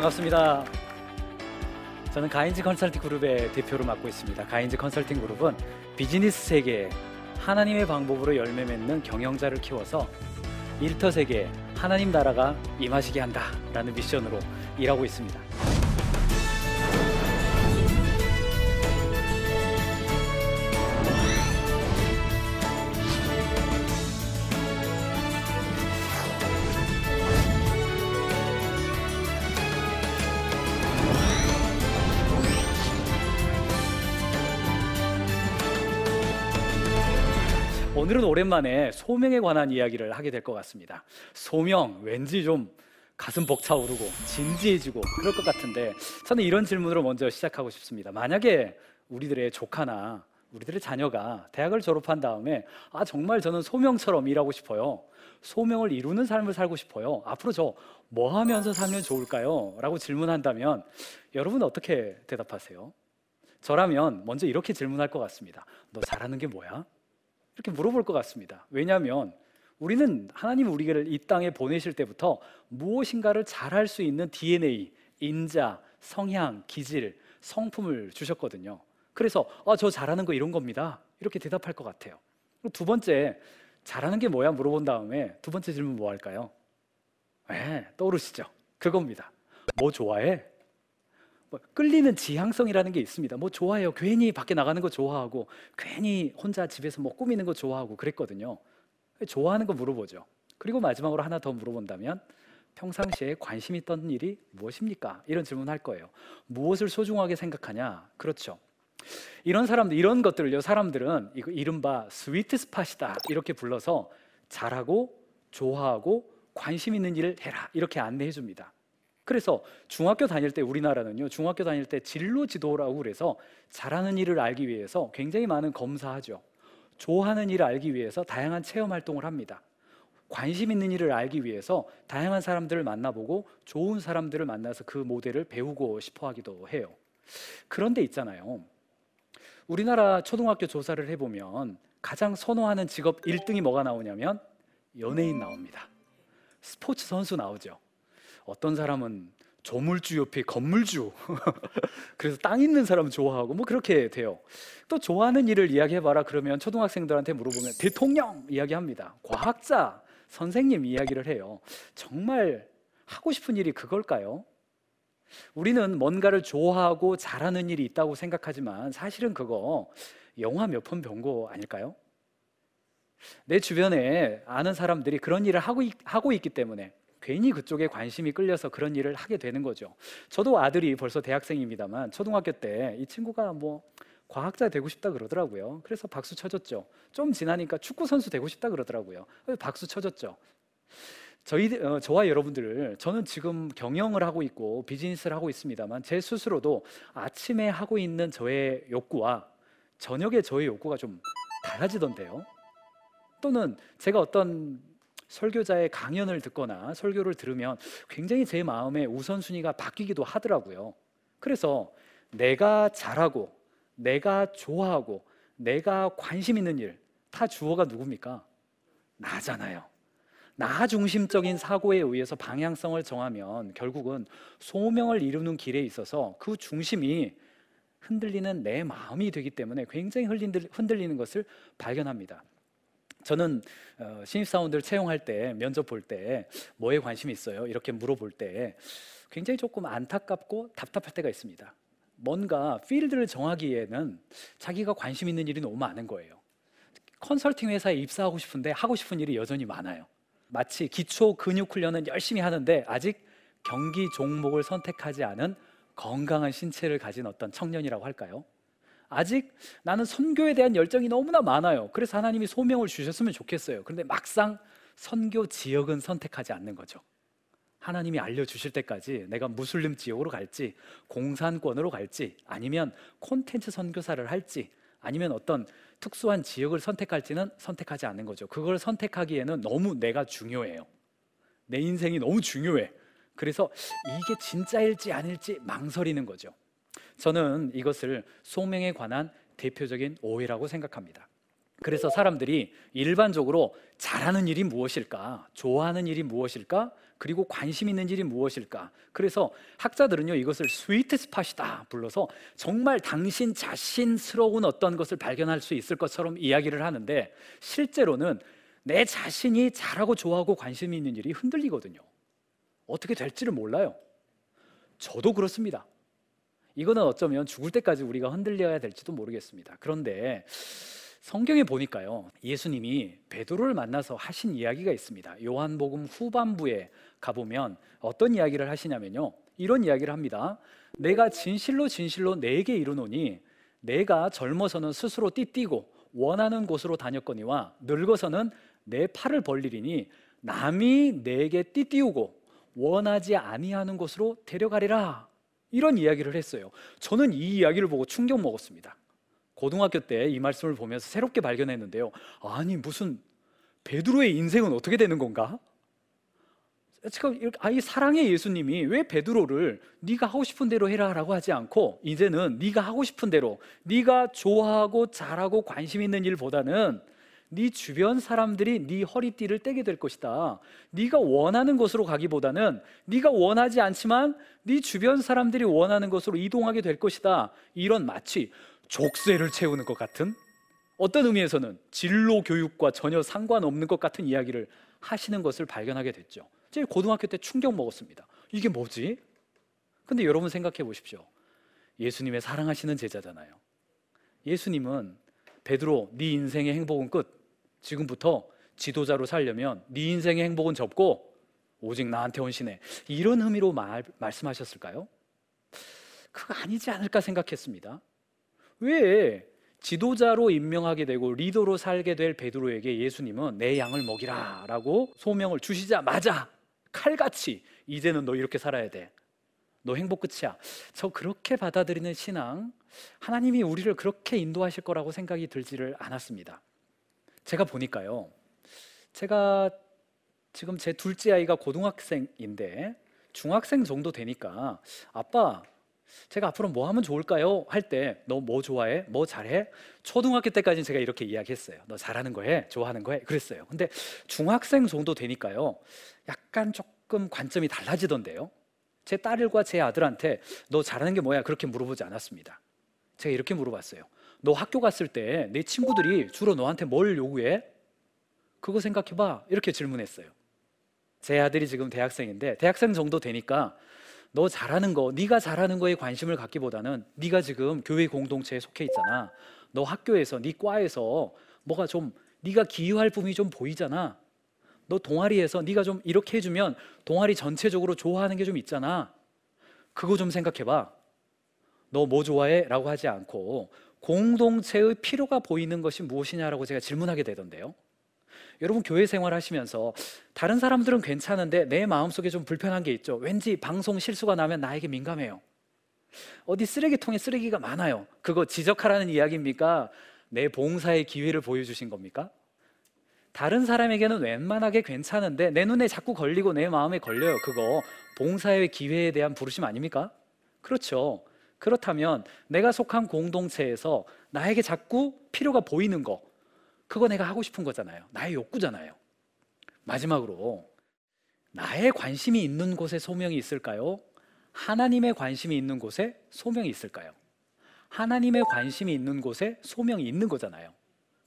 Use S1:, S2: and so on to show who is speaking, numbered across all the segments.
S1: 반갑습니다. 저는 가인즈 컨설팅 그룹의 대표를 맡고 있습니다. 가인즈 컨설팅 그룹은 비즈니스 세계에 하나님의 방법으로 열매 맺는 경영자를 키워서 일터 세계에 하나님 나라가 임하시게 한다라는 미션으로 일하고 있습니다. 오늘은 오랜만에 소명에 관한 이야기를 하게 될 것 같습니다. 소명 왠지 좀 가슴 벅차오르고 진지해지고 그럴 것 같은데 저는 이런 질문으로 먼저 시작하고 싶습니다. 만약에 우리들의 조카나 우리들의 자녀가 대학을 졸업한 다음에 아 정말 저는 소명처럼 일하고 싶어요. 소명을 이루는 삶을 살고 싶어요. 앞으로 저 뭐 하면서 살면 좋을까요? 라고 질문한다면 여러분 어떻게 대답하세요? 저라면 먼저 이렇게 질문할 것 같습니다. 너 잘하는 게 뭐야? 이렇게 물어볼 것 같습니다. 왜냐하면 우리는 하나님 우리를 이 땅에 보내실 때부터 무엇인가를 잘할 수 있는 DNA, 인자, 성향, 기질, 성품을 주셨거든요. 그래서 아, 저 잘하는 거 이런 겁니다. 이렇게 대답할 것 같아요. 두 번째, 잘하는 게 뭐야 물어본 다음에 두 번째 질문 뭐 할까요? 네, 떠오르시죠? 그겁니다. 뭐 좋아해? 뭐 끌리는 지향성이라는 게 있습니다. 뭐 좋아해요. 괜히 밖에 나가는 거 좋아하고 괜히 혼자 집에서 뭐 꾸미는 거 좋아하고 그랬거든요. 좋아하는 거 물어보죠. 그리고 마지막으로 하나 더 물어본다면 평상시에 관심 있던 일이 무엇입니까? 이런 질문 할 거예요. 무엇을 소중하게 생각하냐? 그렇죠. 이런 사람들 이런 것들을요. 사람들은 이거 이른바 스위트 스팟이다 이렇게 불러서 잘하고 좋아하고 관심 있는 일을 해라 이렇게 안내해 줍니다. 그래서 중학교 다닐 때 우리나라는요 중학교 다닐 때 진로 지도라고 그래서 잘하는 일을 알기 위해서 굉장히 많은 검사하죠. 좋아하는 일을 알기 위해서 다양한 체험 활동을 합니다. 관심 있는 일을 알기 위해서 다양한 사람들을 만나보고 좋은 사람들을 만나서 그 모델을 배우고 싶어 하기도 해요. 그런데 있잖아요. 우리나라 초등학교 조사를 해보면 가장 선호하는 직업 1등이 뭐가 나오냐면 연예인 나옵니다. 스포츠 선수 나오죠 어떤 사람은 조물주 옆에 건물주 그래서 땅 있는 사람 좋아하고 뭐 그렇게 돼요 또 좋아하는 일을 이야기해봐라 그러면 초등학생들한테 물어보면 대통령 이야기합니다 과학자 선생님 이야기를 해요 정말 하고 싶은 일이 그걸까요? 우리는 뭔가를 좋아하고 잘하는 일이 있다고 생각하지만 사실은 그거 영화 몇 편 본 거 아닐까요? 내 주변에 아는 사람들이 그런 일을 하고, 하고 있기 때문에 괜히 그쪽에 관심이 끌려서 그런 일을 하게 되는 거죠. 저도 아들이 벌써 대학생입니다만 초등학교 때 이 친구가 뭐 과학자 되고 싶다 그러더라고요. 그래서 박수 쳐줬죠. 좀 지나니까 축구 선수 되고 싶다 그러더라고요. 박수 쳐줬죠. 저희 어, 저와 여러분들 저는 지금 경영을 하고 있고 비즈니스를 하고 있습니다만 제 스스로도 아침에 하고 있는 저의 욕구와 저녁에 저의 욕구가 좀 달라지던데요. 또는 제가 어떤 설교자의 강연을 듣거나 설교를 들으면 굉장히 제 마음의 우선순위가 바뀌기도 하더라고요. 그래서 내가 잘하고 내가 좋아하고 내가 관심 있는 일, 다 주어가 누굽니까? 나잖아요. 나 중심적인 사고에 의해서 방향성을 정하면 결국은 소명을 이루는 길에 있어서 그 중심이 흔들리는 내 마음이 되기 때문에 굉장히 흔들리는 것을 발견합니다. 저는 어, 신입사원들 채용할 때 면접 볼 때 뭐에 관심이 있어요? 이렇게 물어볼 때 굉장히 조금 안타깝고 답답할 때가 있습니다. 뭔가 필드를 정하기에는 자기가 관심 있는 일이 너무 많은 거예요. 컨설팅 회사에 입사하고 싶은데 하고 싶은 일이 여전히 많아요. 마치 기초 근육 훈련은 열심히 하는데 아직 경기 종목을 선택하지 않은 건강한 신체를 가진 어떤 청년이라고 할까요? 아직 나는 선교에 대한 열정이 너무나 많아요. 그래서 하나님이 소명을 주셨으면 좋겠어요. 그런데 막상 선교 지역은 선택하지 않는 거죠. 하나님이 알려주실 때까지 내가 무슬림 지역으로 갈지, 공산권으로 갈지, 아니면 콘텐츠 선교사를 할지, 아니면 어떤 특수한 지역을 선택할지는 선택하지 않는 거죠. 그걸 선택하기에는 너무 내가 중요해요. 내 인생이 너무 중요해. 그래서 이게 진짜일지 아닐지 망설이는 거죠. 저는 이것을 소명에 관한 대표적인 오해라고 생각합니다. 그래서 사람들이 일반적으로 잘하는 일이 무엇일까, 좋아하는 일이 무엇일까, 그리고 관심 있는 일이 무엇일까? 그래서 학자들은요 이것을 스위트 스팟이다 불러서 정말 당신 자신스러운 어떤 것을 발견할 수 있을 것처럼 이야기를 하는데 실제로는 내 자신이 잘하고 좋아하고 관심 있는 일이 흔들리거든요. 어떻게 될지를 몰라요. 저도 그렇습니다. 이거는 어쩌면 죽을 때까지 우리가 흔들려야 될지도 모르겠습니다. 그런데 성경에 보니까요. 예수님이 베드로를 만나서 하신 이야기가 있습니다. 요한복음 후반부에 가보면 어떤 이야기를 하시냐면요. 이런 이야기를 합니다. 내가 진실로 진실로 내게 이르노니 내가 젊어서는 스스로 띠띠고 원하는 곳으로 다녔거니와 늙어서는 내 팔을 벌리리니 남이 내게 띠띠우고 원하지 아니하는 곳으로 데려가리라. 이런 이야기를 했어요. 저는 이 이야기를 보고 충격 먹었습니다. 고등학교 때 이 말씀을 보면서 새롭게 발견했는데요. 아니 무슨 베드로의 인생은 어떻게 되는 건가? 지금 아이 사랑의 예수님이 왜 베드로를 네가 하고 싶은 대로 해라라고 하지 않고 이제는 네가 하고 싶은 대로 네가 좋아하고 잘하고 관심 있는 일보다는 네 주변 사람들이 네 허리띠를 떼게 될 것이다. 네가 원하는 곳으로 가기보다는 네가 원하지 않지만 네 주변 사람들이 원하는 곳으로 이동하게 될 것이다. 이런 마치 족쇄를 채우는 것 같은 어떤 의미에서는 진로 교육과 전혀 상관없는 것 같은 이야기를 하시는 것을 발견하게 됐죠. 제가 고등학교 때 충격 먹었습니다. 이게 뭐지? 근데 여러분 생각해 보십시오. 예수님의 사랑하시는 제자잖아요. 예수님은 베드로, 네 인생의 행복은 끝. 지금부터 지도자로 살려면 네 인생의 행복은 접고 오직 나한테 헌신해. 이런 의미로 말, 말씀하셨을까요? 그거 아니지 않을까 생각했습니다. 왜 지도자로 임명하게 되고 리더로 살게 될 베드로에게 예수님은 내 양을 먹이라라고 소명을 주시자마자 칼같이 이제는 너 이렇게 살아야 돼. 너 행복 끝이야. 저 그렇게 받아들이는 신앙 하나님이 우리를 그렇게 인도하실 거라고 생각이 들지를 않았습니다. 제가 보니까요. 제가 지금 제 둘째 아이가 고등학생인데 중학생 정도 되니까 아빠 제가 앞으로 뭐 하면 좋을까요? 할 때 너 뭐 좋아해? 뭐 잘해? 초등학교 때까지는 제가 이렇게 이야기했어요. 너 잘하는 거 해? 좋아하는 거 해? 그랬어요. 근데 중학생 정도 되니까요. 약간 조금 관점이 달라지던데요. 제 딸과 제 아들한테 너 잘하는 게 뭐야? 그렇게 물어보지 않았습니다. 제가 이렇게 물어봤어요. 너 학교 갔을 때 내 친구들이 주로 너한테 뭘 요구해? 그거 생각해 봐. 이렇게 질문했어요. 제 아들이 지금 대학생인데 대학생 정도 되니까 너 잘하는 거, 네가 잘하는 거에 관심을 갖기보다는 네가 지금 교회 공동체에 속해 있잖아. 너 학교에서 네 과에서 뭐가 좀 네가 기여할 부분이 좀 보이잖아. 너 동아리에서 네가 좀 이렇게 해주면 동아리 전체적으로 좋아하는 게 좀 있잖아. 그거 좀 생각해봐. 너 뭐 좋아해? 라고 하지 않고 공동체의 필요가 보이는 것이 무엇이냐라고 제가 질문하게 되던데요. 여러분 교회 생활 하시면서 다른 사람들은 괜찮은데 내 마음속에 좀 불편한 게 있죠. 왠지 방송 실수가 나면 나에게 민감해요. 어디 쓰레기통에 쓰레기가 많아요. 그거 지적하라는 이야기입니까? 내 봉사의 기회를 보여주신 겁니까? 다른 사람에게는 웬만하게 괜찮은데 내 눈에 자꾸 걸리고 내 마음에 걸려요. 그거 봉사의 기회에 대한 부르심 아닙니까? 그렇죠. 그렇다면 내가 속한 공동체에서 나에게 자꾸 필요가 보이는 거, 그거 내가 하고 싶은 거잖아요. 나의 욕구잖아요. 마지막으로 나의 관심이 있는 곳에 소명이 있을까요? 하나님의 관심이 있는 곳에 소명이 있을까요? 하나님의 관심이 있는 곳에 소명이 있는 거잖아요.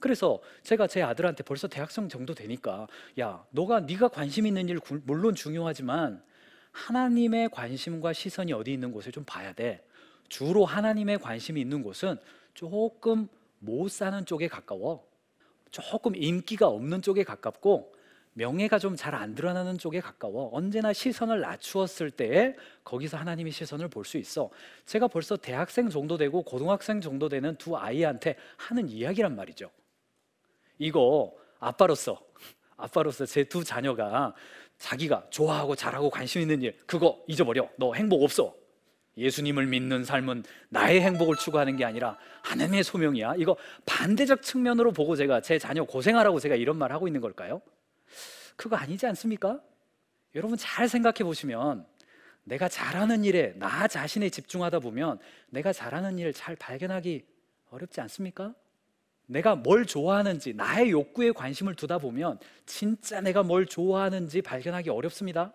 S1: 그래서 제가 제 아들한테 벌써 대학생 정도 되니까 야, 너가 네가 관심 있는 일 물론 중요하지만 하나님의 관심과 시선이 어디 있는 곳에 좀 봐야 돼. 주로 하나님의 관심이 있는 곳은 조금 못 사는 쪽에 가까워. 조금 인기가 없는 쪽에 가깝고 명예가 좀 잘 안 드러나는 쪽에 가까워. 언제나 시선을 낮추었을 때 거기서 하나님의 시선을 볼 수 있어. 제가 벌써 대학생 정도 되고 고등학생 정도 되는 두 아이한테 하는 이야기란 말이죠. 이거 아빠로서 아빠로서 제 두 자녀가 자기가 좋아하고 잘하고 관심 있는 일 그거 잊어버려. 너 행복 없어. 예수님을 믿는 삶은 나의 행복을 추구하는 게 아니라 하나님의 소명이야. 이거 반대적 측면으로 보고 제가 제 자녀 고생하라고 제가 이런 말 하고 있는 걸까요? 그거 아니지 않습니까? 여러분 잘 생각해 보시면 내가 잘하는 일에 나 자신에 집중하다 보면 내가 잘하는 일을 잘 발견하기 어렵지 않습니까? 내가 뭘 좋아하는지 나의 욕구에 관심을 두다 보면 진짜 내가 뭘 좋아하는지 발견하기 어렵습니다.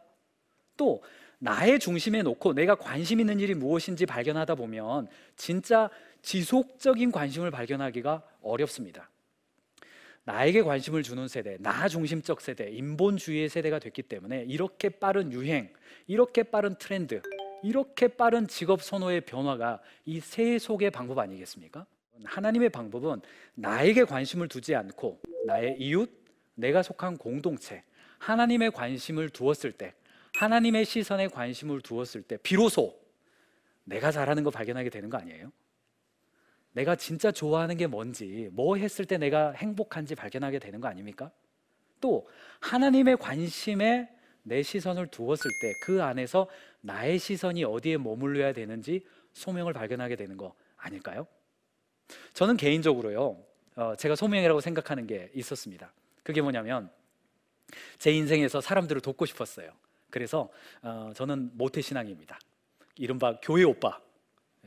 S1: 또 나의 중심에 놓고 내가 관심 있는 일이 무엇인지 발견하다 보면 진짜 지속적인 관심을 발견하기가 어렵습니다. 나에게 관심을 주는 세대, 나 중심적 세대, 인본주의의 세대가 됐기 때문에 이렇게 빠른 유행, 이렇게 빠른 트렌드, 이렇게 빠른 직업 선호의 변화가 이 세 속의 방법 아니겠습니까? 하나님의 방법은 나에게 관심을 두지 않고 나의 이웃, 내가 속한 공동체, 하나님의 관심을 두었을 때, 하나님의 시선에 관심을 두었을 때, 비로소 내가 잘하는 거 발견하게 되는 거 아니에요? 내가 진짜 좋아하는 게 뭔지, 뭐 했을 때 내가 행복한지 발견하게 되는 거 아닙니까? 또 하나님의 관심에 내 시선을 두었을 때 그 안에서 나의 시선이 어디에 머물러야 되는지 소명을 발견하게 되는 거 아닐까요? 저는 개인적으로요, 어, 제가 소명이라고 생각하는 게 있었습니다. 그게 뭐냐면 제 인생에서 사람들을 돕고 싶었어요. 그래서 어, 저는 모태 신앙입니다. 이른바 교회 오빠.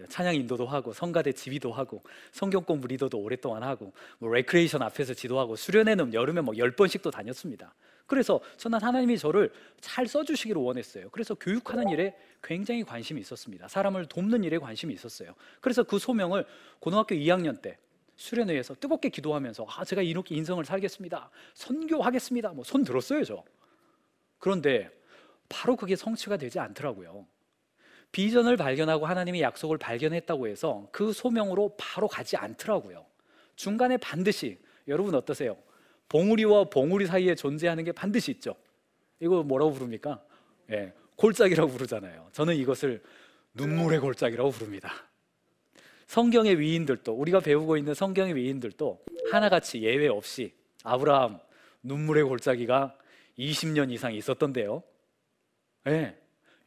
S1: 찬양 인도도 하고 성가대 지휘도 하고 성경 공부 리더도 오랫동안 하고 뭐 레크레이션 앞에서 지도하고 수련회는 여름에 뭐 열번씩도 다녔습니다. 그래서 저는 하나님이 저를 잘 써주시기를 원했어요. 그래서 교육하는 일에 굉장히 관심이 있었습니다. 사람을 돕는 일에 관심이 있었어요. 그래서 그 소명을 고등학교 2학년 때 수련회에서 뜨겁게 기도하면서 아 제가 이렇게 인성을 살겠습니다. 선교하겠습니다. 뭐 손 들었어요, 저. 그런데 바로 그게 성취가 되지 않더라고요. 비전을 발견하고 하나님의 약속을 발견했다고 해서 그 소명으로 바로 가지 않더라고요. 중간에 반드시 여러분 어떠세요? 봉우리와 봉우리 사이에 존재하는 게 반드시 있죠. 이거 뭐라고 부릅니까? 예, 골짜기라고 부르잖아요. 저는 이것을 눈물의 골짜기라고 부릅니다. 성경의 위인들도 우리가 배우고 있는 성경의 위인들도 하나같이 예외 없이 아브라함 눈물의 골짜기가 20년 이상 있었던데요. 예,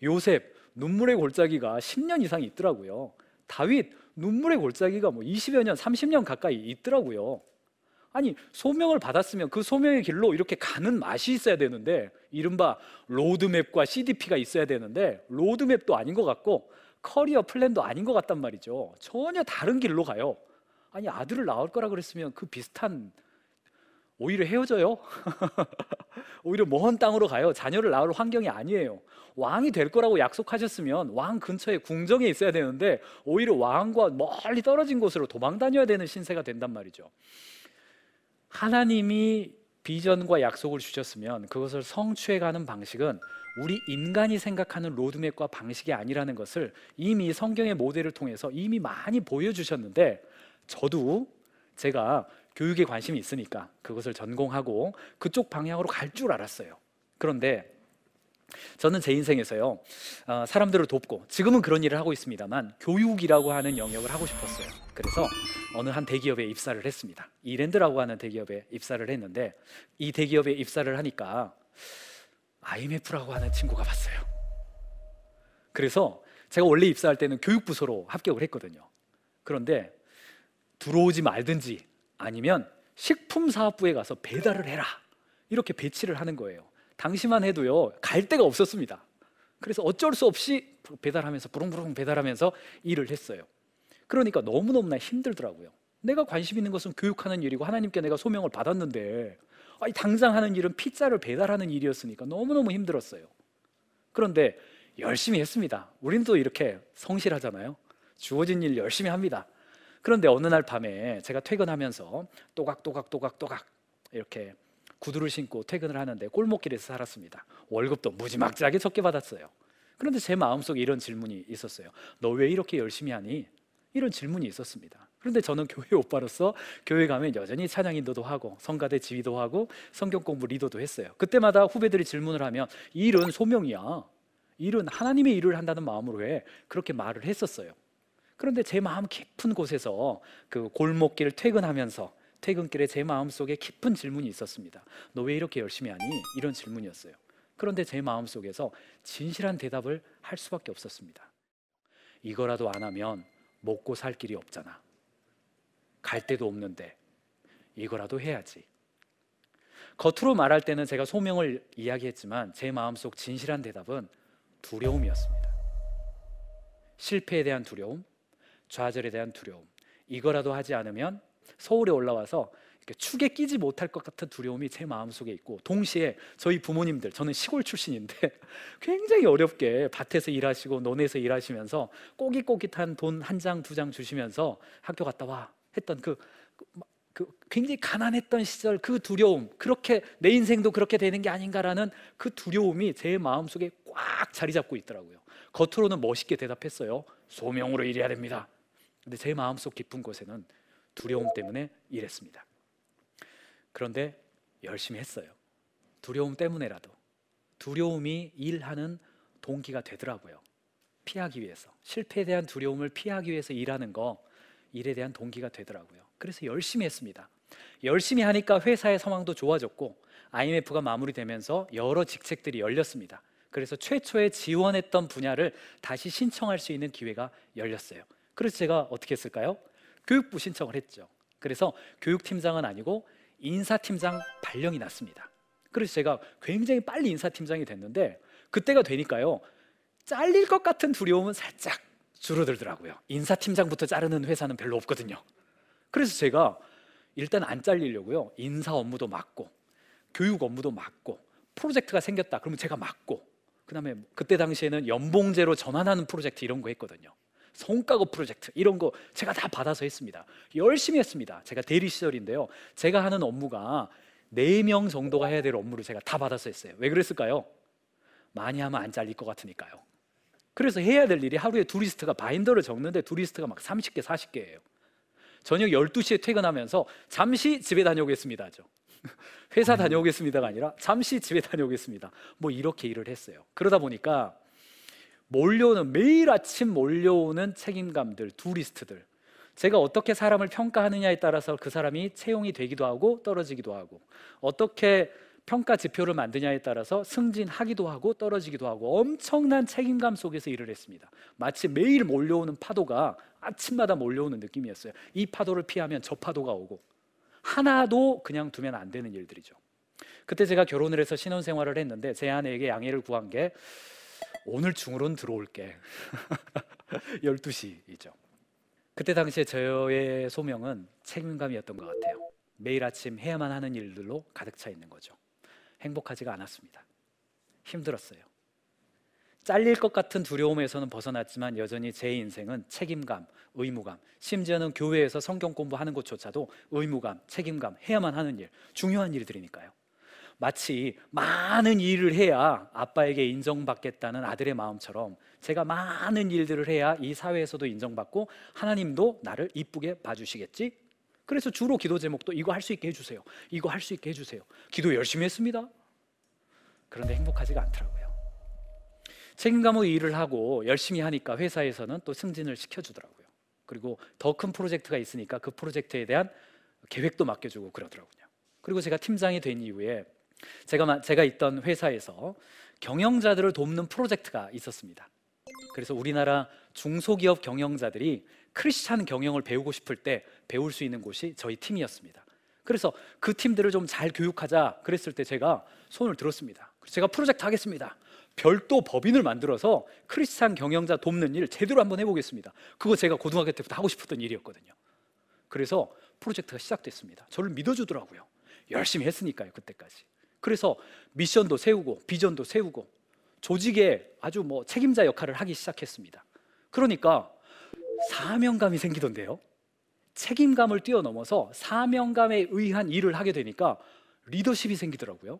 S1: 요셉 눈물의 골짜기가 10년 이상 있더라고요. 다윗 눈물의 골짜기가 뭐 20여 년, 30년 가까이 있더라고요. 아니 소명을 받았으면 그 소명의 길로 이렇게 가는 맛이 있어야 되는데 이른바 로드맵과 CDP가 있어야 되는데 로드맵도 아닌 것 같고 커리어 플랜도 아닌 것 같단 말이죠. 전혀 다른 길로 가요. 아니 아들을 낳을 거라 그랬으면 그 비슷한 오히려 헤어져요. 오히려 먼 땅으로 가요. 자녀를 낳을 환경이 아니에요. 왕이 될 거라고 약속하셨으면 왕 근처에 궁정에 있어야 되는데 오히려 왕과 멀리 떨어진 곳으로 도망 다녀야 되는 신세가 된단 말이죠. 하나님이 비전과 약속을 주셨으면 그것을 성취해 가는 방식은 우리 인간이 생각하는 로드맵과 방식이 아니라는 것을 이미 성경의 모델을 통해서 이미 많이 보여주셨는데 저도 제가 교육에 관심이 있으니까 그것을 전공하고 그쪽 방향으로 갈 줄 알았어요. 그런데 저는 제 인생에서요 어, 사람들을 돕고 지금은 그런 일을 하고 있습니다만 교육이라고 하는 영역을 하고 싶었어요. 그래서 어느 한 대기업에 입사를 했습니다. 이랜드라고 하는 대기업에 입사를 했는데 이 대기업에 입사를 하니까 IMF라고 하는 친구가 봤어요. 그래서 제가 원래 입사할 때는 교육부서로 합격을 했거든요. 그런데 들어오지 말든지 아니면 식품사업부에 가서 배달을 해라. 이렇게 배치를 하는 거예요. 당시만 해도요, 갈 데가 없었습니다. 그래서 어쩔 수 없이 배달하면서 부릉부릉 배달하면서 일을 했어요. 그러니까 너무너무나 힘들더라고요. 내가 관심 있는 것은 교육하는 일이고 하나님께 내가 소명을 받았는데 아니, 당장 하는 일은 피자를 배달하는 일이었으니까 너무너무 힘들었어요. 그런데 열심히 했습니다. 우리는 또 이렇게 성실하잖아요. 주어진 일 열심히 합니다. 그런데 어느 날 밤에 제가 퇴근하면서 또각또각 또각 또각 이렇게 구두를 신고 퇴근을 하는데 골목길에서 살았습니다. 월급도 무지막지하게 적게 받았어요. 그런데 제 마음속에 이런 질문이 있었어요. 너 왜 이렇게 열심히 하니? 이런 질문이 있었습니다. 그런데 저는 교회 오빠로서 교회 가면 여전히 찬양 인도도 하고 성가대 지휘도 하고 성경 공부 리더도 했어요. 그때마다 후배들이 질문을 하면 일은 소명이야. 일은 하나님의 일을 한다는 마음으로 해. 그렇게 말을 했었어요. 그런데 제 마음 깊은 곳에서 그 골목길 퇴근하면서 퇴근길에 제 마음 속에 깊은 질문이 있었습니다. 너 왜 이렇게 열심히 하니? 이런 질문이었어요. 그런데 제 마음 속에서 진실한 대답을 할 수밖에 없었습니다. 이거라도 안 하면 먹고 살 길이 없잖아. 갈 데도 없는데 이거라도 해야지. 겉으로 말할 때는 제가 소명을 이야기했지만 제 마음속 진실한 대답은 두려움이었습니다. 실패에 대한 두려움, 좌절에 대한 두려움. 이거라도 하지 않으면 서울에 올라와서 축에 끼지 못할 것 같은 두려움이 제 마음속에 있고 동시에 저희 부모님들 저는 시골 출신인데 굉장히 어렵게 밭에서 일하시고 논에서 일하시면서 꼬깃꼬깃한 돈 한 장 두 장 주시면서 학교 갔다 와 했던 그, 그 굉장히 가난했던 시절 그 두려움 그렇게 내 인생도 그렇게 되는 게 아닌가라는 그 두려움이 제 마음속에 꽉 자리 잡고 있더라고요. 겉으로는 멋있게 대답했어요. 소명으로 일해야 됩니다 근데 제 마음속 깊은 곳에는 두려움 때문에 일했습니다 그런데 열심히 했어요. 두려움 때문에라도 두려움이 일하는 동기가 되더라고요. 피하기 위해서 실패에 대한 두려움을 피하기 위해서 일하는 거 일에 대한 동기가 되더라고요. 그래서 열심히 했습니다. 열심히 하니까 회사의 상황도 좋아졌고 IMF가 마무리되면서 여러 직책들이 열렸습니다. 그래서 최초에 지원했던 분야를 다시 신청할 수 있는 기회가 열렸어요. 그래서 제가 어떻게 했을까요? 교육부 신청을 했죠. 그래서 교육팀장은 아니고 인사팀장 발령이 났습니다. 그래서 제가 굉장히 빨리 인사팀장이 됐는데 그때가 되니까요. 잘릴 것 같은 두려움은 살짝 줄어들더라고요. 인사팀장부터 자르는 회사는 별로 없거든요. 그래서 제가 일단 안 잘리려고요. 인사 업무도 맡고 교육 업무도 맡고 프로젝트가 생겼다. 그러면 제가 맡고 그다음에 그때 당시에는 연봉제로 전환하는 프로젝트 이런 거 했거든요. 성과급 프로젝트 이런 거 제가 다 받아서 했습니다. 열심히 했습니다. 제가 대리 시절인데요. 제가 하는 업무가 네명 정도가 해야 될 업무를 제가 다 받아서 했어요. 왜 그랬을까요? 많이 하면 안 잘릴 것 같으니까요. 그래서 해야 될 일이 하루에 to-do list가 바인더를 적는데 to-do list가 막 30개, 40개예요. 저녁 12시에 퇴근하면서 잠시 집에 다녀오겠습니다. 죠. 회사 다녀오겠습니다가 아니라 잠시 집에 다녀오겠습니다. 뭐 이렇게 일을 했어요. 그러다 보니까 몰려오는 매일 아침 몰려오는 책임감들, to-do list들. 제가 어떻게 사람을 평가하느냐에 따라서 그 사람이 채용이 되기도 하고 떨어지기도 하고 어떻게 평가 지표를 만드냐에 따라서 승진하기도 하고 떨어지기도 하고 엄청난 책임감 속에서 일을 했습니다. 마치 매일 몰려오는 파도가 아침마다 몰려오는 느낌이었어요. 이 파도를 피하면 저 파도가 오고 하나도 그냥 두면 안 되는 일들이죠. 그때 제가 결혼을 해서 신혼 생활을 했는데 제 아내에게 양해를 구한 게 오늘 중으로는 들어올게. 12시이죠. 그때 당시에 저의 소명은 책임감이었던 것 같아요. 매일 아침 해야만 하는 일들로 가득 차 있는 거죠. 행복하지가 않았습니다. 힘들었어요. 잘릴 것 같은 두려움에서는 벗어났지만 여전히 제 인생은 책임감, 의무감, 심지어는 교회에서 성경 공부하는 것조차도 의무감, 책임감, 해야만 하는 일, 중요한 일들이니까요. 마치 많은 일을 해야 아빠에게 인정받겠다는 아들의 마음처럼 제가 많은 일들을 해야 이 사회에서도 인정받고 하나님도 나를 이쁘게 봐주시겠지? 그래서 주로 기도 제목도 이거 할 수 있게 해주세요. 이거 할 수 있게 해주세요. 기도 열심히 했습니다. 그런데 행복하지가 않더라고요. 책임감의 일을 하고 열심히 하니까 회사에서는 또 승진을 시켜주더라고요. 그리고 더 큰 프로젝트가 있으니까 그 프로젝트에 대한 계획도 맡겨주고 그러더라고요. 그리고 제가 팀장이 된 이후에 제가 제가 있던 회사에서 경영자들을 돕는 프로젝트가 있었습니다. 그래서 우리나라 중소기업 경영자들이 크리스찬 경영을 배우고 싶을 때 배울 수 있는 곳이 저희 팀이었습니다. 그래서 그 팀들을 좀 잘 교육하자 그랬을 때 제가 손을 들었습니다. 제가 프로젝트 하겠습니다. 별도 법인을 만들어서 크리스찬 경영자 돕는 일 제대로 한번 해보겠습니다. 그거 제가 고등학교 때부터 하고 싶었던 일이었거든요. 그래서 프로젝트가 시작됐습니다. 저를 믿어주더라고요. 열심히 했으니까요, 그때까지. 그래서 미션도 세우고 비전도 세우고 조직에 아주 뭐 책임자 역할을 하기 시작했습니다. 그러니까 사명감이 생기던데요. 책임감을 뛰어넘어서 사명감에 의한 일을 하게 되니까 리더십이 생기더라고요.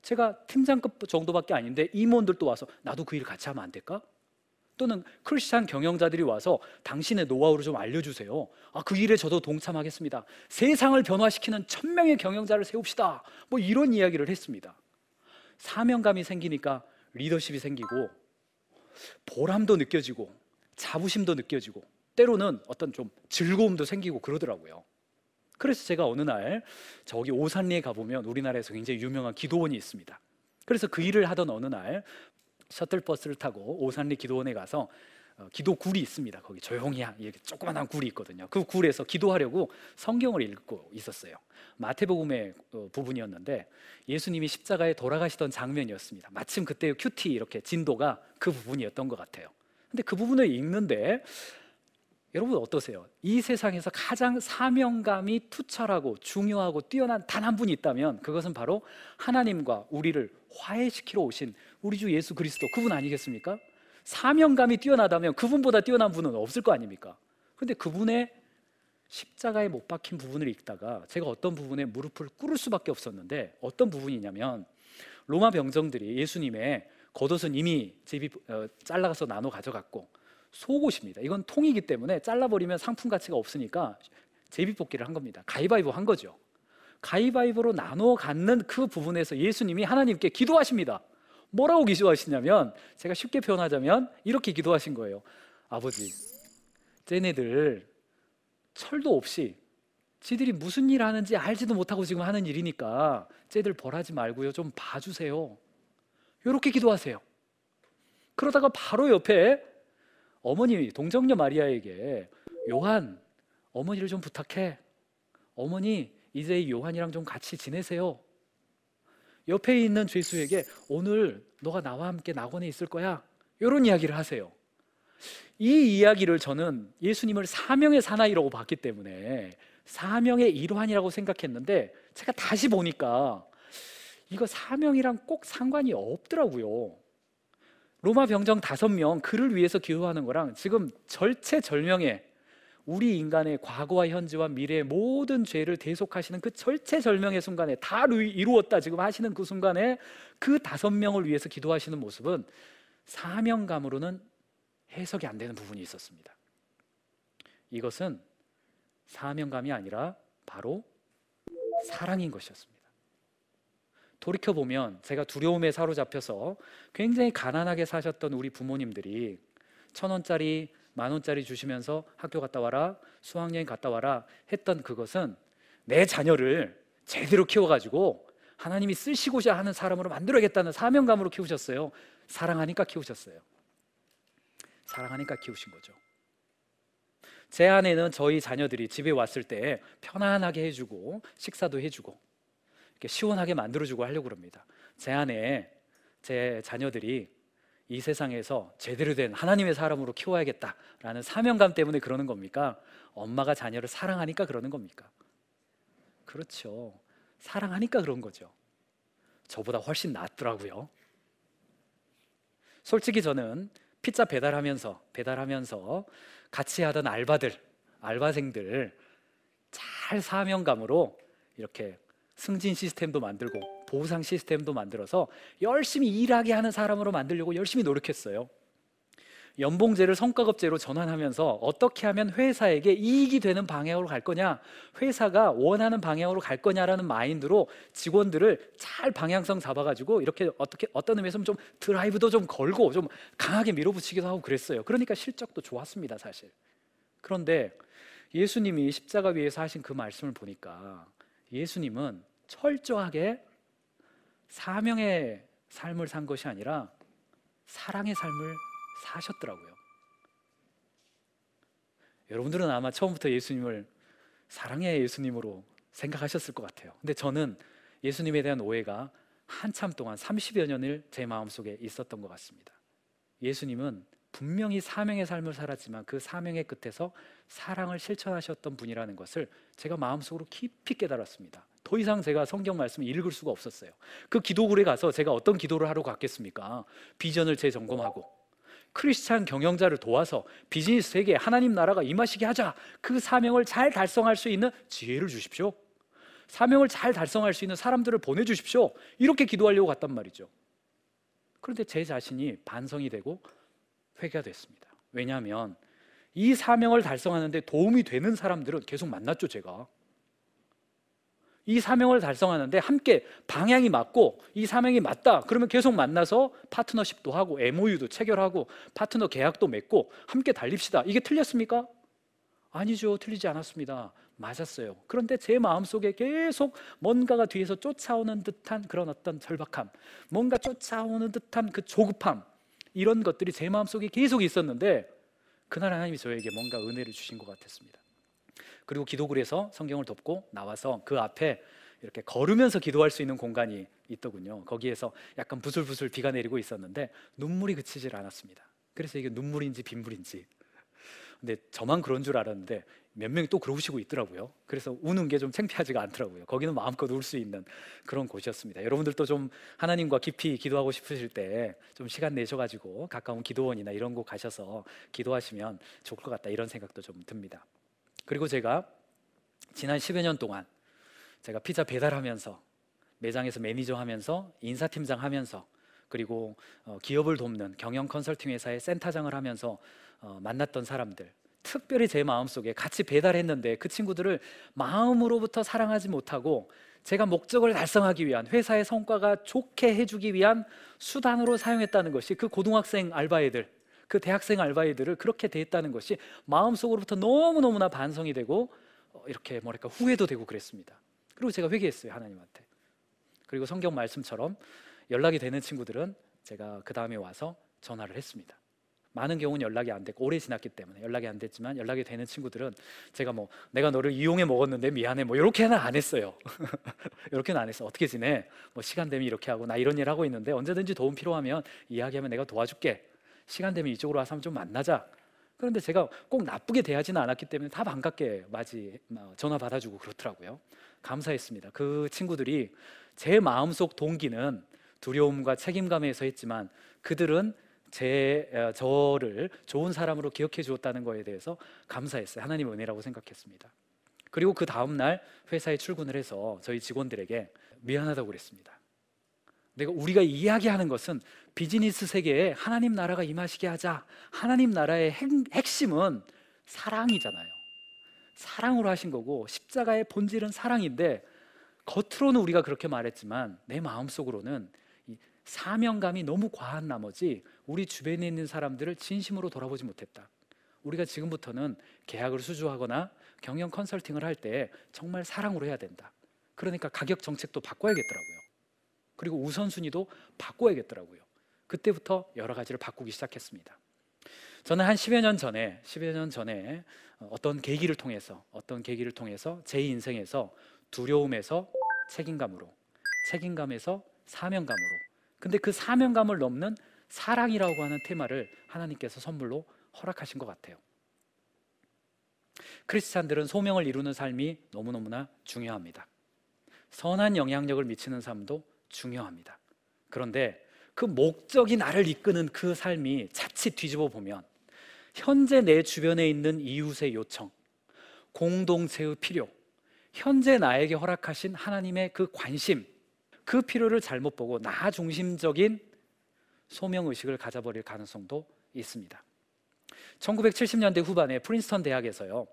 S1: 제가 팀장급 정도밖에 아닌데 임원들도 와서 나도 그 일을 같이 하면 안 될까? 또는 크리스찬 경영자들이 와서 당신의 노하우를 좀 알려주세요. 아, 그 일에 저도 동참하겠습니다. 세상을 변화시키는 천명의 경영자를 세웁시다. 뭐 이런 이야기를 했습니다. 사명감이 생기니까 리더십이 생기고 보람도 느껴지고 자부심도 느껴지고 때로는 어떤 좀 즐거움도 생기고 그러더라고요. 그래서 제가 어느 날 저기 오산리에 가보면 우리나라에서 굉장히 유명한 기도원이 있습니다. 그래서 그 일을 하던 어느 날 셔틀버스를 타고 오산리 기도원에 가서 어, 기도 굴이 있습니다. 거기 조용히 이렇게 조그만한 굴이 있거든요. 그 굴에서 기도하려고 성경을 읽고 있었어요. 마태복음의 어, 부분이었는데 예수님이 십자가에 돌아가시던 장면이었습니다. 마침 그때 큐티 이렇게 진도가 그 부분이었던 것 같아요. 근데 그 부분을 읽는데 여러분 어떠세요? 이 세상에서 가장 사명감이 투철하고 중요하고 뛰어난 단 한 분이 있다면 그것은 바로 하나님과 우리를 화해시키러 오신 우리 주 예수 그리스도 그분 아니겠습니까? 사명감이 뛰어나다면 그분보다 뛰어난 분은 없을 거 아닙니까? 근데 그분의 십자가에 못 박힌 부분을 읽다가 제가 어떤 부분에 무릎을 꿇을 수밖에 없었는데 어떤 부분이냐면 로마 병정들이 예수님의 겉옷은 이미 제비 어, 잘라서 나눠 가져갔고 속옷입니다. 이건 통이기 때문에 잘라버리면 상품 가치가 없으니까 제비뽑기를 한 겁니다. 가위바위보 한 거죠. 가위바위보로 나눠 갖는 그 부분에서 예수님이 하나님께 기도하십니다. 뭐라고 기도하시냐면 제가 쉽게 표현하자면 이렇게 기도하신 거예요. 아버지, 쟤네들 철도 없이 지들이 무슨 일 하는지 알지도 못하고 지금 하는 일이니까 쟤들 벌하지 말고요. 좀 봐주세요. 이렇게 기도하세요. 그러다가 바로 옆에 어머니 동정녀 마리아에게 요한 어머니를 좀 부탁해. 어머니 이제 요한이랑 좀 같이 지내세요. 옆에 있는 죄수에게 오늘 너가 나와 함께 낙원에 있을 거야. 이런 이야기를 하세요. 이 이야기를 저는 예수님을 사명의 사나이라고 봤기 때문에 사명의 일환이라고 생각했는데 제가 다시 보니까 이거 사명이랑 꼭 상관이 없더라고요. 로마 병정 다섯 명 그를 위해서 기도하는 거랑 지금 절체절명의 우리 인간의 과거와 현재와 미래의 모든 죄를 대속하시는 그 절체절명의 순간에 다 이루었다 지금 하시는 그 순간에 그 다섯 명을 위해서 기도하시는 모습은 사명감으로는 해석이 안 되는 부분이 있었습니다. 이것은 사명감이 아니라 바로 사랑인 것이었습니다. 돌이켜 보면 제가 두려움에 사로잡혀서 굉장히 가난하게 사셨던 우리 부모님들이 천 원짜리 만 원짜리 주시면서 학교 갔다 와라 수학여행 갔다 와라 했던 그것은 내 자녀를 제대로 키워가지고 하나님이 쓰시고자 하는 사람으로 만들어야겠다는 사명감으로 키우셨어요. 사랑하니까 키우셨어요. 사랑하니까 키우신 거죠. 제 아내는 저희 자녀들이 집에 왔을 때 편안하게 해주고 식사도 해주고 시원하게 만들어주고 하려고 그럽니다. 제 안에 제 자녀들이 이 세상에서 제대로 된 하나님의 사람으로 키워야겠다라는 사명감 때문에 그러는 겁니까? 엄마가 자녀를 사랑하니까 그러는 겁니까? 그렇죠. 사랑하니까 그런 거죠. 저보다 훨씬 낫더라고요. 솔직히 저는 피자 배달하면서 배달하면서 같이 하던 알바들, 알바생들 잘 사명감으로 이렇게 승진 시스템도 만들고 보상 시스템도 만들어서 열심히 일하게 하는 사람으로 만들려고 열심히 노력했어요. 연봉제를 성과급제로 전환하면서 어떻게 하면 회사에게 이익이 되는 방향으로 갈 거냐, 회사가 원하는 방향으로 갈 거냐라는 마인드로 직원들을 잘 방향성 잡아가지고 이렇게 어떻게 어떤 의미에서 좀 드라이브도 좀 걸고 좀 강하게 밀어붙이기도 하고 그랬어요. 그러니까 실적도 좋았습니다, 사실. 그런데 예수님이 십자가 위에서 하신 그 말씀을 보니까 예수님은 철저하게 사명의 삶을 산 것이 아니라 사랑의 삶을 사셨더라고요. 여러분들은 아마 처음부터 예수님을 사랑의 예수님으로 생각하셨을 것 같아요. 근데 저는 예수님에 대한 오해가 한참 동안 30여 년을 제 마음속에 있었던 것 같습니다. 예수님은 분명히 사명의 삶을 살았지만 그 사명의 끝에서 사랑을 실천하셨던 분이라는 것을 제가 마음속으로 깊이 깨달았습니다. 더 이상 제가 성경 말씀을 읽을 수가 없었어요. 그 기도굴에 가서 제가 어떤 기도를 하러 갔겠습니까? 비전을 재점검하고 크리스찬 경영자를 도와서 비즈니스 세계에 하나님 나라가 임하시게 하자. 그 사명을 잘 달성할 수 있는 지혜를 주십시오. 사명을 잘 달성할 수 있는 사람들을 보내 주십시오. 이렇게 기도하려고 갔단 말이죠. 그런데 제 자신이 반성이 되고 회개가 됐습니다. 왜냐하면 이 사명을 달성하는데 도움이 되는 사람들은 계속 만났죠, 제가. 이 사명을 달성하는데 함께 방향이 맞고 이 사명이 맞다. 그러면 계속 만나서 파트너십도 하고 MOU도 체결하고 파트너 계약도 맺고 함께 달립시다. 이게 틀렸습니까? 아니죠. 틀리지 않았습니다. 맞았어요. 그런데 제 마음속에 계속 뭔가가 뒤에서 쫓아오는 듯한 그런 어떤 절박함, 뭔가 쫓아오는 듯한 그 조급함, 이런 것들이 제 마음속에 계속 있었는데 그날 하나님이 저에게 뭔가 은혜를 주신 것 같았습니다. 그리고 기도굴에서 성경을 덮고 나와서 그 앞에 이렇게 걸으면서 기도할 수 있는 공간이 있더군요. 거기에서 약간 부슬부슬 비가 내리고 있었는데 눈물이 그치질 않았습니다. 그래서 이게 눈물인지 빗물인지 근데 저만 그런 줄 알았는데 몇 명이 또 그러시고 있더라고요. 그래서 우는 게 좀 창피하지가 않더라고요. 거기는 마음껏 울 수 있는 그런 곳이었습니다. 여러분들도 좀 하나님과 깊이 기도하고 싶으실 때 좀 시간 내셔가지고 가까운 기도원이나 이런 곳 가셔서 기도하시면 좋을 것 같다 이런 생각도 좀 듭니다. 그리고 제가 지난 10여 년 동안 제가 피자 배달하면서 매장에서 매니저 하면서 인사팀장 하면서 그리고 어, 기업을 돕는 경영 컨설팅 회사의 센터장을 하면서 어, 만났던 사람들 특별히 제 마음속에 같이 배달했는데 그 친구들을 마음으로부터 사랑하지 못하고 제가 목적을 달성하기 위한 회사의 성과가 좋게 해주기 위한 수단으로 사용했다는 것이 그 고등학생 알바애들 그 대학생 알바애들을 그렇게 대했다는 것이 마음속으로부터 너무너무나 반성이 되고 어, 이렇게 뭐랄까 후회도 되고 그랬습니다. 그리고 제가 회개했어요 하나님한테. 그리고 성경 말씀처럼 연락이 되는 친구들은 제가 그 다음에 와서 전화를 했습니다 많은 경우는 연락이 안 됐고 오래 지났기 때문에 연락이 안 됐지만 연락이 되는 친구들은 제가 뭐 내가 너를 이용해 먹었는데 미안해 뭐 이렇게는 안 했어요. 이렇게는 안 했어. 어떻게 지내? 뭐 시간 되면 이렇게 하고 나 이런 일 하고 있는데 언제든지 도움 필요하면 이야기하면 내가 도와줄게. 시간 되면 이쪽으로 와서 좀 만나자. 그런데 제가 꼭 나쁘게 대하지는 않았기 때문에 다 반갑게 맞이 어, 전화 받아주고 그렇더라고요. 감사했습니다. 그 친구들이 제 마음속 동기는 두려움과 책임감에서 했지만 그들은 제 어, 저를 좋은 사람으로 기억해 주었다는 것에 대해서 감사했어요. 하나님 은혜라고 생각했습니다. 그리고 그 다음 날 회사에 출근을 해서 저희 직원들에게 미안하다고 그랬습니다. 내가 우리가 이야기하는 것은 비즈니스 세계에 하나님 나라가 임하시게 하자. 하나님 나라의 핵, 핵심은 사랑이잖아요. 사랑으로 하신 거고 십자가의 본질은 사랑인데 겉으로는 우리가 그렇게 말했지만 내 마음속으로는 사명감이 너무 과한 나머지 우리 주변에 있는 사람들을 진심으로 돌아보지 못했다. 우리가 지금부터는 계약을 수주하거나 경영 컨설팅을 할 때 정말 사랑으로 해야 된다. 그러니까 가격 정책도 바꿔야겠더라고요. 그리고 우선순위도 바꿔야겠더라고요. 그때부터 여러 가지를 바꾸기 시작했습니다. 저는 한 10여 년 전에 10여 년 전에 어떤 계기를 통해서 어떤 계기를 통해서 제 인생에서 두려움에서 책임감으로 책임감에서 사명감으로 근데 그 사명감을 넘는 사랑이라고 하는 테마를 하나님께서 선물로 허락하신 것 같아요. 크리스찬들은 소명을 이루는 삶이 너무너무나 중요합니다. 선한 영향력을 미치는 삶도 중요합니다. 그런데 그 목적이 나를 이끄는 그 삶이 자칫 뒤집어 보면 현재 내 주변에 있는 이웃의 요청, 공동체의 필요, 현재 나에게 허락하신 하나님의 그 관심, 그 필요를 잘못 보고 나 중심적인 소명 의식을 가져버릴 가능성도 있습니다. 1970년대 후반에 프린스턴 대학에서요.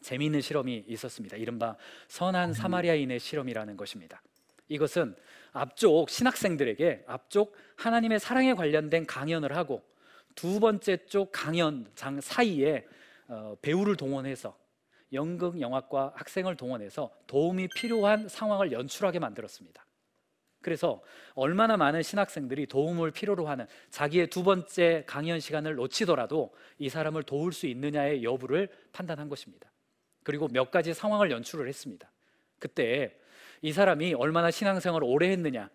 S1: 재미있는 실험이 있었습니다. 이른바 선한 사마리아인의 실험이라는 것입니다. 이것은 앞쪽 신학생들에게 앞쪽 하나님의 사랑에 관련된 강연을 하고 두 번째 쪽 강연장 사이에 어, 배우를 동원해서 연극 영화과 학생을 동원해서 도움이 필요한 상황을 연출하게 만들었습니다. 그래서 얼마나 많은 신학생들이 도움을 필요로 하는 자기의 두 번째 강연 시간을 놓치더라도 이 사람을 도울 수 있느냐의 여부를 판단한 것입니다. 그리고 몇 가지 상황을 연출을 했습니다. 그때 이 사람이 얼마나 신앙생활을 오래 했느냐,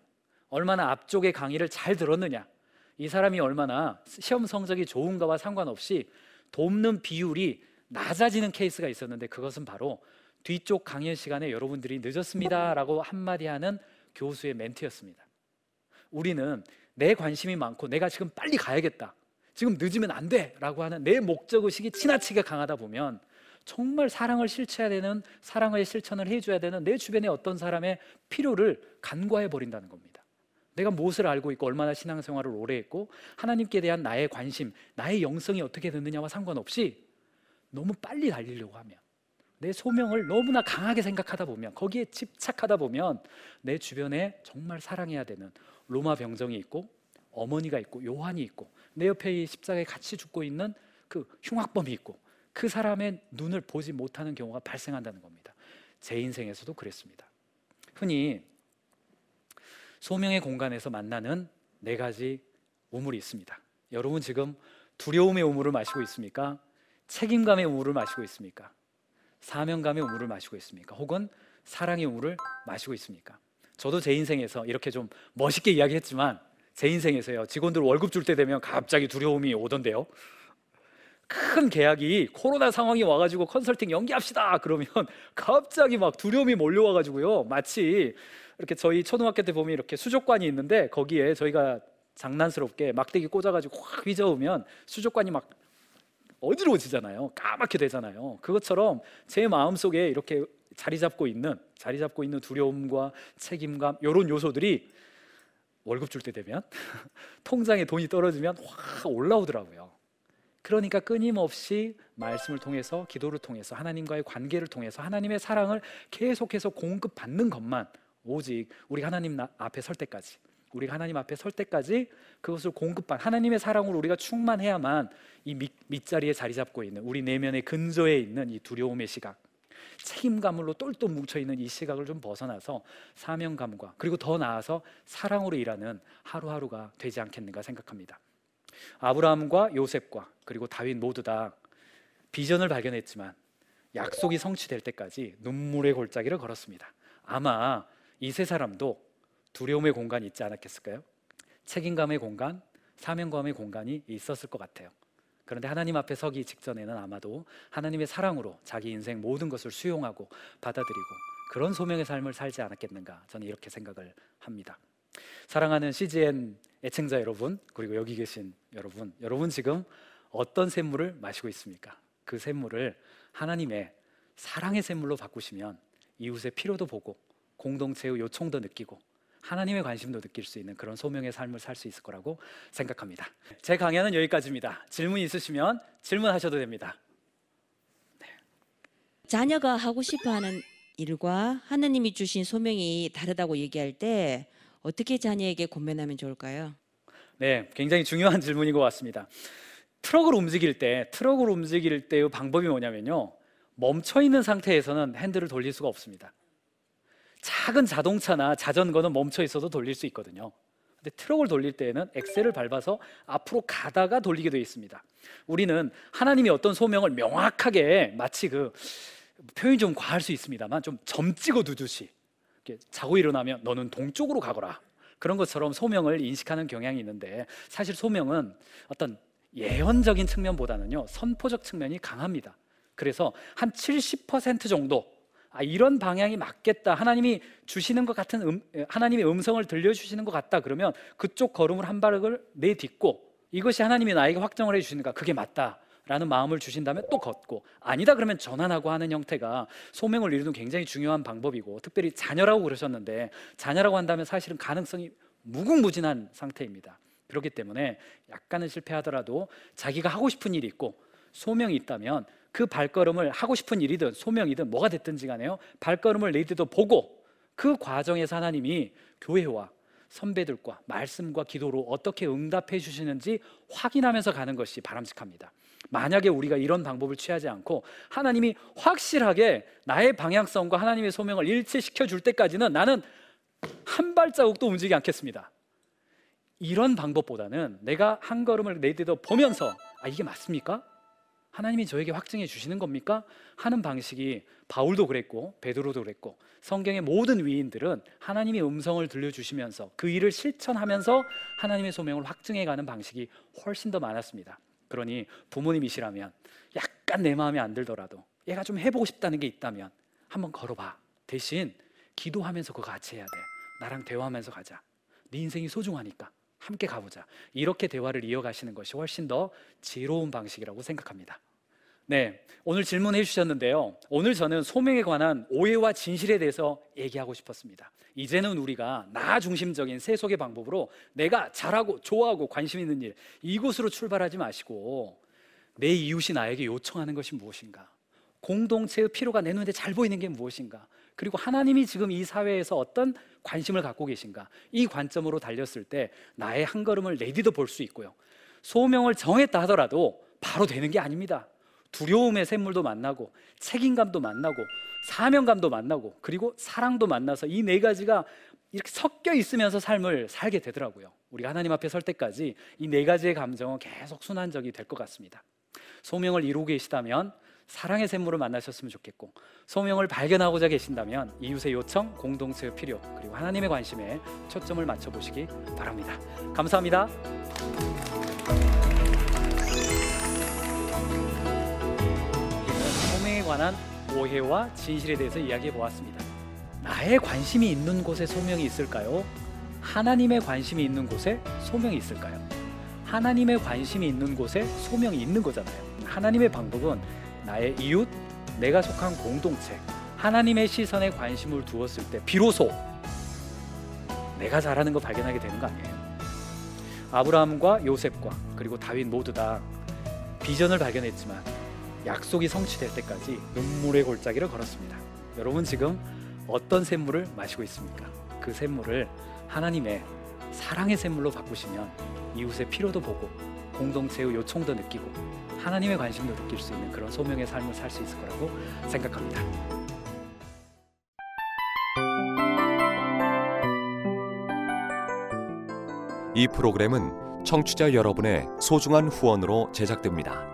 S1: 얼마나 앞쪽의 강의를 잘 들었느냐, 이 사람이 얼마나 시험 성적이 좋은가와 상관없이 돕는 비율이 낮아지는 케이스가 있었는데 그것은 바로 뒤쪽 강연 시간에 여러분들이 늦었습니다라고 한마디 하는 교수의 멘트였습니다. 우리는 내 관심이 많고 내가 지금 빨리 가야겠다. 지금 늦으면 안 돼. 라고 하는 내 목적 의식이 지나치게 강하다 보면 정말 사랑을 실천해야 되는 사랑의 실천을 해줘야 되는 내 주변의 어떤 사람의 필요를 간과해 버린다는 겁니다. 내가 무엇을 알고 있고 얼마나 신앙생활을 오래 했고 하나님께 대한 나의 관심, 나의 영성이 어떻게 됐느냐와 상관없이 너무 빨리 달리려고 하면 내 소명을 너무나 강하게 생각하다 보면 거기에 집착하다 보면 내 주변에 정말 사랑해야 되는 로마 병정이 있고 어머니가 있고 요한이 있고 내 옆에 이 십자가에 같이 죽고 있는 그 흉악범이 있고 그 사람의 눈을 보지 못하는 경우가 발생한다는 겁니다. 제 인생에서도 그랬습니다. 흔히 소명의 공간에서 만나는 네 가지 우물이 있습니다. 여러분 지금 두려움의 우물을 마시고 있습니까? 책임감의 우물을 마시고 있습니까? 사명감의 우물을 마시고 있습니까? 혹은 사랑의 우물을 마시고 있습니까? 저도 제 인생에서 이렇게 좀 멋있게 이야기했지만 제 인생에서요 직원들 월급 줄 때 되면 갑자기 두려움이 오던데요. 큰 계약이 코로나 상황이 와가지고 컨설팅 연기합시다 그러면 갑자기 막 두려움이 몰려와가지고요 마치 이렇게 저희 초등학교 때 보면 이렇게 수족관이 있는데 거기에 저희가 장난스럽게 막대기 꽂아가지고 확 휘저으면 수족관이 막 어지러워지잖아요 까맣게 되잖아요 그것처럼 제 마음 속에 이렇게 자리 잡고 있는 자리 잡고 있는 두려움과 책임감 이런 요소들이 월급 줄 때 되면 통장에 돈이 떨어지면 확 올라오더라고요. 그러니까 끊임없이 말씀을 통해서 기도를 통해서 하나님과의 관계를 통해서 하나님의 사랑을 계속해서 공급받는 것만 오직 우리 하나님 앞에 설 때까지 우리가 하나님 앞에 설 때까지 그것을 공급받 하나님의 사랑으로 우리가 충만해야만 이 밑, 밑자리에 자리 잡고 있는 우리 내면의 근저에 있는 이 두려움의 시각 책임감으로 똘똘 뭉쳐 있는 이 시각을 좀 벗어나서 사명감과 그리고 더 나아서 사랑으로 일하는 하루하루가 되지 않겠는가 생각합니다. 아브라함과 요셉과 그리고 다윗 모두 다 비전을 발견했지만 약속이 성취될 때까지 눈물의 골짜기를 걸었습니다. 아마 이 세 사람도 두려움의 공간이 있지 않았겠을까요? 책임감의 공간, 사명감의 공간이 있었을 것 같아요. 그런데 하나님 앞에 서기 직전에는 아마도 하나님의 사랑으로 자기 인생 모든 것을 수용하고 받아들이고 그런 소명의 삶을 살지 않았겠는가 저는 이렇게 생각을 합니다. 사랑하는 CGN 애청자 여러분 그리고 여기 계신 여러분 여러분 지금 어떤 샘물을 마시고 있습니까? 그 샘물을 하나님의 사랑의 샘물로 바꾸시면 이웃의 필요도 보고 공동체의 요청도 느끼고 하나님의 관심도 느낄 수 있는 그런 소명의 삶을 살 수 있을 거라고 생각합니다. 제 강연은 여기까지입니다. 질문 있으시면 질문하셔도 됩니다.
S2: 네. 자녀가 하고 싶어하는 일과 하나님이 주신 소명이 다르다고 얘기할 때 어떻게 자녀에게 권면하면 좋을까요?
S1: 네, 굉장히 중요한 질문인 것 같습니다. 트럭을 움직일 때, 트럭을 움직일 때의 방법이 뭐냐면요. 멈춰 있는 상태에서는 핸들을 돌릴 수가 없습니다. 작은 자동차나 자전거는 멈춰 있어도 돌릴 수 있거든요. 근데 트럭을 돌릴 때에는 엑셀을 밟아서 앞으로 가다가 돌리게 되어 있습니다. 우리는 하나님이 어떤 소명을 명확하게 마치 그 표현이 좀 과할 수 있습니다만 좀 점 찍어 두듯이 자고 일어나면 너는 동쪽으로 가거라. 그런 것처럼 소명을 인식하는 경향이 있는데 사실 소명은 어떤 예언적인 측면보다는요 선포적 측면이 강합니다. 그래서 한 70% 정도 아, 이런 방향이 맞겠다. 하나님이 주시는 것 같은 음, 하나님의 음성을 들려주시는 것 같다. 그러면 그쪽 걸음을 한 발을 내딛고 이것이 하나님이 나에게 확정을 해주시는가 그게 맞다. 라는 마음을 주신다면 또 걷고 아니다 그러면 전환하고 하는 형태가 소명을 이루는 굉장히 중요한 방법이고 특별히 자녀라고 그러셨는데 자녀라고 한다면 사실은 가능성이 무궁무진한 상태입니다. 그렇기 때문에 약간은 실패하더라도 자기가 하고 싶은 일이 있고 소명이 있다면 그 발걸음을 하고 싶은 일이든 소명이든 뭐가 됐든지 간에요. 발걸음을 내디도 보고 그 과정에서 하나님이 교회와 선배들과 말씀과 기도로 어떻게 응답해 주시는지 확인하면서 가는 것이 바람직합니다. 만약에 우리가 이런 방법을 취하지 않고 하나님이 확실하게 나의 방향성과 하나님의 소명을 일치시켜 줄 때까지는 나는 한 발자국도 움직이지 않겠습니다. 이런 방법보다는 내가 한 걸음을 내디도 보면서 아 이게 맞습니까? 하나님이 저에게 확증해 주시는 겁니까? 하는 방식이 바울도 그랬고 베드로도 그랬고 성경의 모든 위인들은 하나님의 음성을 들려주시면서 그 일을 실천하면서 하나님의 소명을 확증해 가는 방식이 훨씬 더 많았습니다. 그러니 부모님이시라면 약간 내 마음에 안 들더라도 얘가 좀 해보고 싶다는 게 있다면 한번 걸어봐. 대신 기도하면서 그거 같이 해야 돼. 나랑 대화하면서 가자. 네 인생이 소중하니까. 함께 가보자. 이렇게 대화를 이어가시는 것이 훨씬 더 지혜로운 방식이라고 생각합니다. 네, 오늘 질문해 주셨는데요. 오늘 저는 소명에 관한 오해와 진실에 대해서 얘기하고 싶었습니다. 이제는 우리가 나 중심적인 세속의 방법으로 내가 잘하고 좋아하고 관심 있는 일 이곳으로 출발하지 마시고 내 이웃이 나에게 요청하는 것이 무엇인가? 공동체의 필요가 내 눈에 잘 보이는 게 무엇인가? 그리고 하나님이 지금 이 사회에서 어떤 관심을 갖고 계신가? 이 관점으로 달렸을 때 나의 한 걸음을 내디도 볼수 있고요. 소명을 정했다 하더라도 바로 되는 게 아닙니다. 두려움의 샘물도 만나고 책임감도 만나고 사명감도 만나고 그리고 사랑도 만나서 이 네 가지가 이렇게 섞여 있으면서 삶을 살게 되더라고요. 우리가 하나님 앞에 설 때까지 이 네 가지의 감정은 계속 순환적이 될 것 같습니다. 소명을 이루고 계시다면 사랑의 샘물을 만나셨으면 좋겠고 소명을 발견하고자 계신다면 이웃의 요청, 공동체의 필요 그리고 하나님의 관심에 초점을 맞춰 보시기 바랍니다. 감사합니다. 관한 오해와 진실에 대해서 이야기해 보았습니다. 나의 관심이 있는 곳에 소명이 있을까요? 하나님의 관심이 있는 곳에 소명이 있을까요? 하나님의 관심이 있는 곳에 소명이 있는 거잖아요. 하나님의 방법은 나의 이웃, 내가 속한 공동체, 하나님의 시선에 관심을 두었을 때 비로소 내가 잘하는 거 발견하게 되는 거 아니에요. 아브라함과 요셉과 그리고 다윗 모두 다 비전을 발견했지만 약속이 성취될 때까지 눈물의 골짜기를 걸었습니다. 여러분 지금 어떤 샘물을 마시고 있습니까? 그 샘물을 하나님의 사랑의 샘물로 바꾸시면 이웃의 필요도 보고 공동체의 요청도 느끼고 하나님의 관심도 느낄 수 있는 그런 소명의 삶을 살 수 있을 거라고 생각합니다.
S3: 이 프로그램은 청취자 여러분의 소중한 후원으로 제작됩니다.